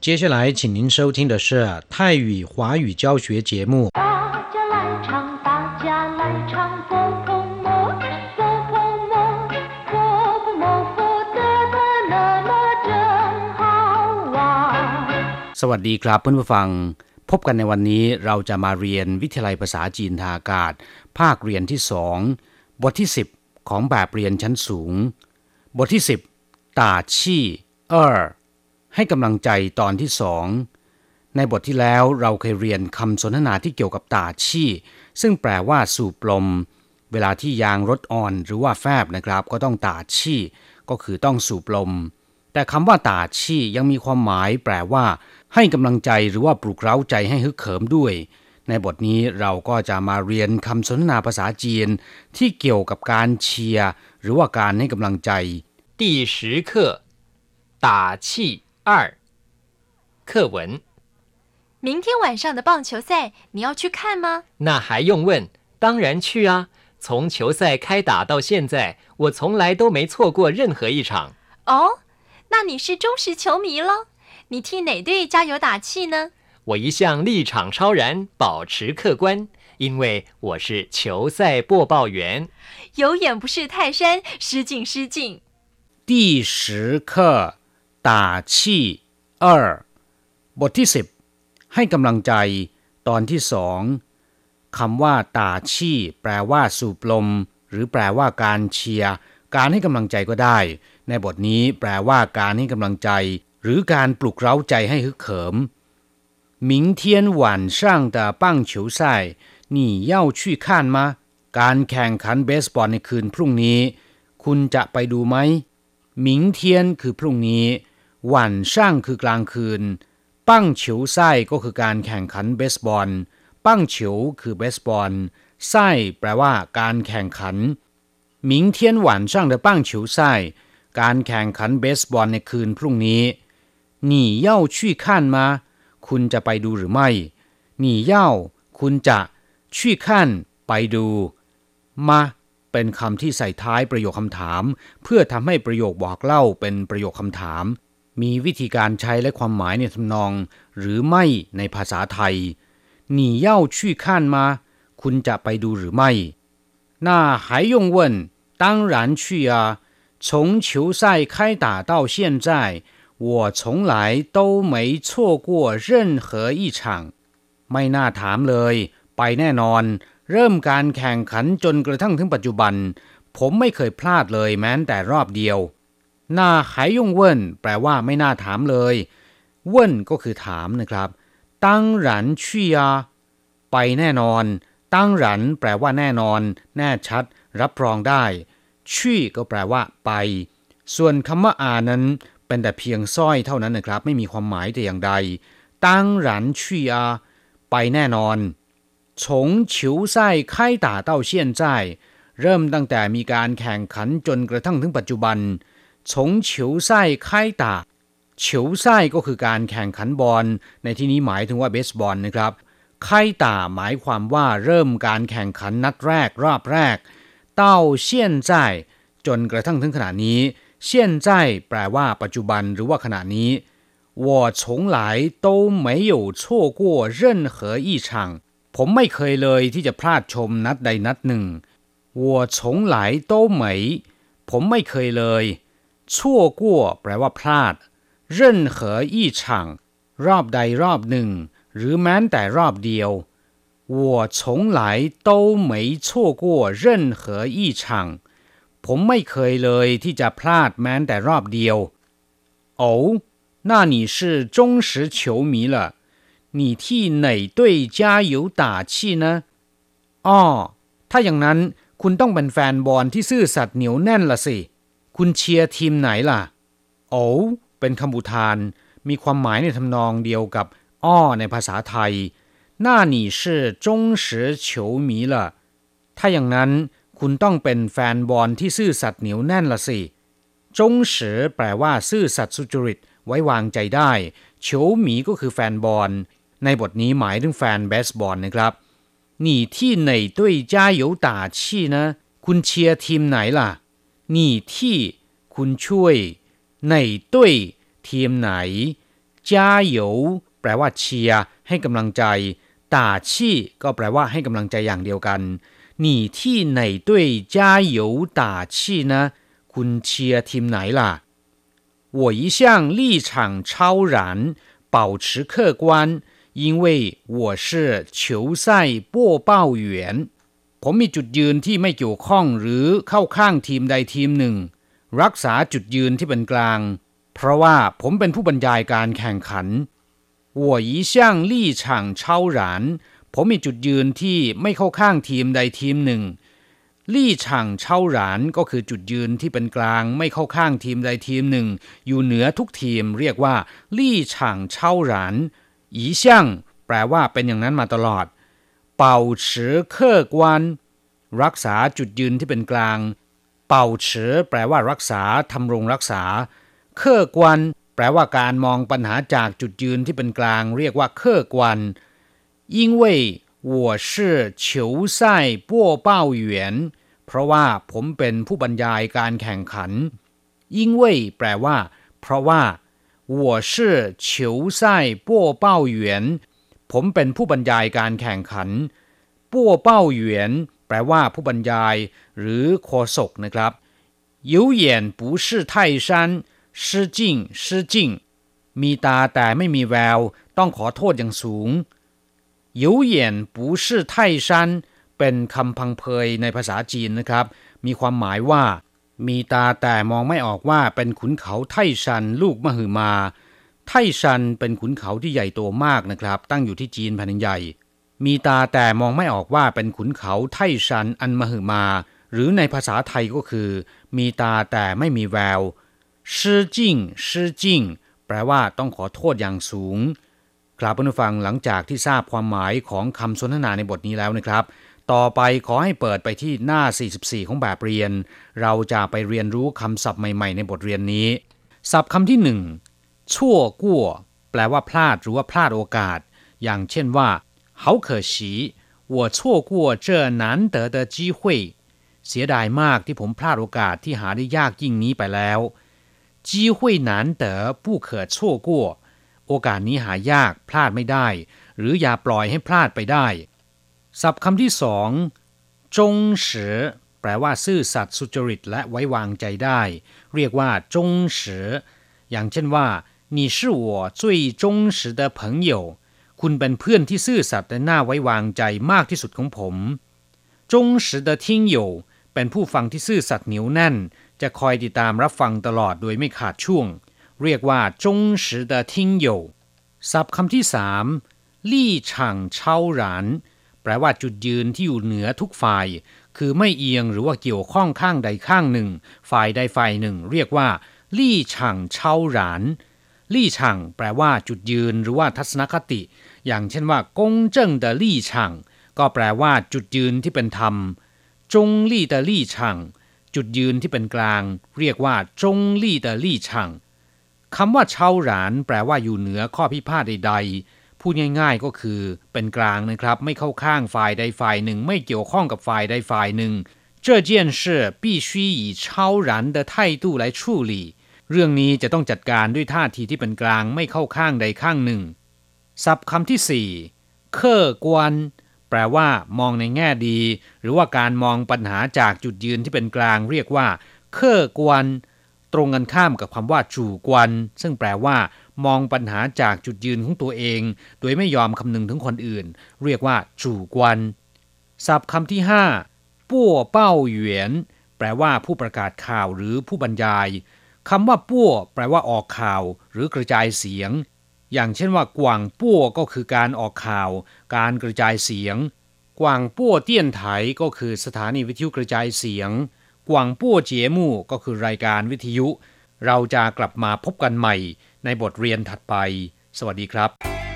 接下来，请您收听的是泰语华语教学节目。大家来唱，大家来唱，佛佛摩，佛佛摩，佛佛摩佛得得乐乐真好玩。 สวัสดีครับเพื่อนผู้ฟัง พบกันในวันนี้เราจะมาเรียนวิทยาลัยภาษาจีนทางอากาศ ภาคเรียนที่สองบทที่ 10 ของแบบเรียนชั้นสูง บทที่ 10ตาชี่เออ ให้กำลังใจตอนที่สองในบทที่แล้วเราเคยเรียนคำสนทนาที่เกี่ยวกับตาชี่ ซึ่งแปลว่าสูบลม เวลาที่ยางรถอ่อนหรือว่าแฟบนะครับ ก็ต้องตาชี่ ก็คือต้องสูบลม แต่คำว่าตาชี่ยังมีความหมายแปลว่า ให้กำลังใจหรือว่าปลุกเร้าใจให้ฮึกเหิมด้วย ในบทนี้เราก็จะมาเรียนคำสนทนาภาษาจีน ที่เกี่ยวกับการเชียร์หรือว่าการให้กำลังใจ 第十课打气 二课文，明天晚上的棒球赛，你要去看吗？那还用问？当然去啊！从球赛开打到现在，我从来都没错过任何一场。哦，那你是忠实球迷喽？你替哪队加油打气呢？我一向立场超然，保持客观，因为我是球赛播报员。有眼不识泰山，失敬失敬。第十课 打气二บทที่สิบให้กำลังใจ ตอนที่สองคำว่าตาชี่ แปลว่า สูบลม หรือแปลว่าการเชียร์การให้กำลังใจก็ได้ ในบทนี้แปลว่าการให้กำลังใจ หรือการปลุกเร้าใจให้ฮึกเหิม明天晚上的棒球赛你要去看吗การแข่งขันเบสบอลในคืนพรุ่งนี้ คุณจะไปดูไหม明天คือพรุ่งนี้ วันช่างคือกลางคืน ปั้งเฉียวไส้ก็คือการแข่งขันเบสบอล ปั้งเฉียวคือเบสบอล ไส้แปลว่าการแข่งขันหมิงเทียนหวันช่งนี้การแข่งขันเบสบอลในคืนพรุ่งนี้你要去看吗คุณจะไปดูหรือไม่你要คุณจะ去看ไปดู มาเป็นคำที่ใส่ท้ายประโยคคำถาม เพื่อทำให้ประโยคบอกเล่าเป็นประโยคคำถาม มีวิธีการใช้และความหมายในทำนอง หรือไม่ในภาษาไทย你要去看吗คุณจะไปดูหรือไม่那还用问当然去啊从球赛开打到现在我从来都没错过任何一场ไม่น่าถามเลย ไปแน่นอน เริ่มการแข่งขันจนกระทั่งถึงปัจจุบัน ผมไม่เคยพลาดเลยแม้แต่รอบเดียว น่าหายยงเว่นแปลว่าไม่น่าถามเลยเว่นก็คือถามนะครับตั้งหลันชี่ยาไปแน่นอน ตั้งหลันแปลว่าแน่นอน แน่ชัด รับรองได้ชี่ก็แปลว่า ไป ส่วนคำว่าอานั้น เป็นแต่เพียงสร้อยเท่านั้นนะครับ ไม่มีความหมายแต่อย่างใด ตั้งหลันชี่ยาไปแน่นอนชงฉิวไส้ไข้ตาเต้าเชียนไส้เริ่มตั้งแต่มีการแข่งขันจนกระทั่งถึงปัจจุบัน 从球赛开打เฉียวไส้ก็คือการแข่งขันบอล ในที่นี้หมายถึงว่าเบสบอลนะครับไข่ตาหมายความว่าเริ่มการแข่งขันนัดแรกรอบแรก到现在จนกระทั่งถึงขณะนี้现在แปลว่า ปัจจุบันหรือว่าขณะนี้我从来都没有错过任何一场ผมไม่เคยเลยที่จะพลาดชมนัดใดนัดหนึ่ง我从来都没ผมไม่เคยเลย 错过แปลว่าพลาด任何一场รอบใดรอบหนึ่ง หรือแม้แต่รอบเดียว我从来都没错过任何一场ผมไม่เคยเลยที่จะพลาดแม้แต่รอบเดียว哦那你是忠实球迷了你替哪队加油打气呢อ้อถ้าอย่างนั้นคุณต้องเป็นแฟนบอลที่ซื่อสัตย์เหนียวแน่นละสิ คุณเชียร์ทีมไหนล่ะ โอ้เป็นคำอุทาน มีความหมายในทำนองเดียวกับ อ้อในภาษาไทย那你是忠实球迷了ถ้าอย่างนั้น คุณต้องเป็นแฟนบอลที่ซื่อสัตย์เหนียวแน่นละสิ จงเฉอแปลว่า ซื่อสัตย์สุจริต ไว้วางใจได้เฉียวหมีก็คือแฟนบอล ในบทนี้หมายถึงแฟนเบสบอลนะครับ你替哪队加油打气呢คุณเชียร์ทีมไหนล่ะ 你替คุณช่วยไหน队ทีมไหน จ้าเหยวแปลว่าเชียร์ให้กำลังใจตาชี่ก็แปลว่าให้กำลังใจอย่างเดียวกัน你替哪队加油打气呢คุณเชียร์ทีมไหนล่ะ我一向立场超然保持客观因为我是球赛播报员 ผมมีจุดยืนที่ไม่เกี่ยวข้องหรือเข้าข้างทีมใดทีมหนึ่ง รักษาจุดยืนที่เป็นกลาง เพราะว่าผมเป็นผู้บรรยายการแข่งขันหัวยีช่างลี่ฉ่างเช่าหลาน ผมมีจุดยืนที่ไม่เข้าข้างทีมใดทีมหนึ่ง ลี่ฉ่างเช่าหลานก็คือจุดยืนที่เป็นกลางไม่เข้าข้างทีมใดทีมหนึ่ง อยู่เหนือทุกทีมเรียกว่า ลี่ฉ่างเช่าหลานยีช่างแปลว่าเป็นอย่างนั้นมาตลอด เป่าเฉอเคร่อกวนรักษาจุดยืนที่เป็นกลาง เป่าเฉอแปลว่ารักษาทำรงรักษา เคร่อกวนแปลว่าการมองปัญหาจากจุดยืนที่เป็นกลาง เรียกว่าเคร่อกวน因为我是球赛播报员เพราะว่าผมเป็นผู้บรรยายการแข่งขัน因为แปลว่า เพราะว่า我是球赛播报员 ผมเป็นผู้บรรยายการแข่งขัน播报员แปลว่าผู้บรรยาย หรือโฆษกนะครับ有眼不是泰山失敬失敬มีตาแต่ไม่มีแวว ต้องขอโทษอย่างสูง有眼不是泰山เป็นคำพังเพยในภาษาจีนนะครับ มีความหมายว่า มีตาแต่มองไม่ออกว่าเป็นขุนเขาไทชันลูกมหึมา ไทชันเป็นขุนเขาที่ใหญ่โตมากนะครับ ตั้งอยู่ที่จีนแผ่นใหญ่ มีตาแต่มองไม่ออกว่าเป็นขุนเขาไทชันอันมหึมา หรือในภาษาไทยก็คือ มีตาแต่ไม่มีแววชื่อจิ้งชื่อจิ้งแปลว่าต้องขอโทษอย่างสูงกราบผู้ฟังหลังจากที่ทราบความหมายของคำสนทนาในบทนี้แล้วนะครับ ต่อไปขอให้เปิดไปที่หน้า 44 ของแบบเรียน เราจะไปเรียนรู้คำศัพท์ใหม่ ๆ ในบทเรียนนี้ ศัพท์คำที่หนึ่ง ชั่วกั่วแปลว่าพลาดหรือว่าพลาดโอกาส อย่างเช่นว่า好可惜我错过这难得的机会เสียดายมากที่ผมพลาดโอกาสที่หาได้ยากยิ่งนี้ไปแล้ว机会难得不可错过โอกาสนี้หายากพลาดไม่ได้ หรืออย่าปล่อยให้พลาดไปได้ ศัพท์คำที่สองจงเสือแปลว่าซื่อสัตย์สุจริตและไว้วางใจได้ เรียกว่าจงเสืออย่างเช่นว่า 你是我最忠实的朋友คุณเป็นเพื่อนที่ซื่อสัตย์และน่าไว้วางใจมากที่สุดของผมจง实的听友เป็นผู้ฟังที่ซื่อสัตย์เหนียวแน่น จะคอยติดตามรับฟังตลอดโดยไม่ขาดช่วงเรียกว่าจง实的听友ศัพท์คำที่สามลี่ฉางเช่าหรานแปลว่าจุดยืนที่อยู่เหนือทุกฝ่าย คือไม่เอียงหรือว่าเกี่ยวข้องข้างใดข้างหนึ่ง ฝ่ายใดฝ่ายหนึ่ง เรียกว่า ลี่ฉางเช่าหราน ลี่ฉางแปลว่าจุดยืนหรือว่าทัศนคติ อย่างเช่นว่ากงเจิ้งเดลี่ฉางก็แปลว่าจุดยืนที่เป็นธรรม จงลี่เดลี่ฉางจุดยืนที่เป็นกลาง เรียกว่าจงลี่เดลี่ฉางคำว่าเชาหรานแปลว่าอยู่เหนือข้อพิพาทใดๆ พูดง่ายๆก็คือเป็นกลางนะครับ ไม่เข้าข้างฝ่ายใดฝ่ายหนึ่ง ไม่เกี่ยวข้องกับฝ่ายใดฝ่ายหนึ่ง这件事必须以超然的态度来处理 เรื่องนี้จะต้องจัดการด้วยท่าทีที่เป็นกลางไม่เข้าข้างใดข้างหนึ่ง ศัพท์คำที่สี่เคร่อกวน แปลว่ามองในแง่ดี หรือว่าการมองปัญหาจากจุดยืนที่เป็นกลางเรียกว่าเคร่อกวน ตรงกันข้ามกับคำว่าจู่กวน ซึ่งแปลว่า มองปัญหาจากจุดยืนของตัวเอง โดยไม่ยอมคำนึงถึงคนอื่น เรียกว่าจู่กวนศัพท์คำที่ห้าปั้วเป้าเหวียน แปลว่าผู้ประกาศข่าวหรือผู้บรรยาย คำว่าปั้วแปลว่าออกข่าว หรือกระจายเสียง อย่างเช่นว่ากวางปั้วก็คือการออกข่าว การกระจายเสียง กวางปั้วเตี้ยนไถก็คือสถานีวิทยุกระจายเสียง กวางปั้วเจียมู่ก็คือรายการวิทยุ เราจะกลับมาพบกันใหม่ในบทเรียนถัดไป สวัสดีครับ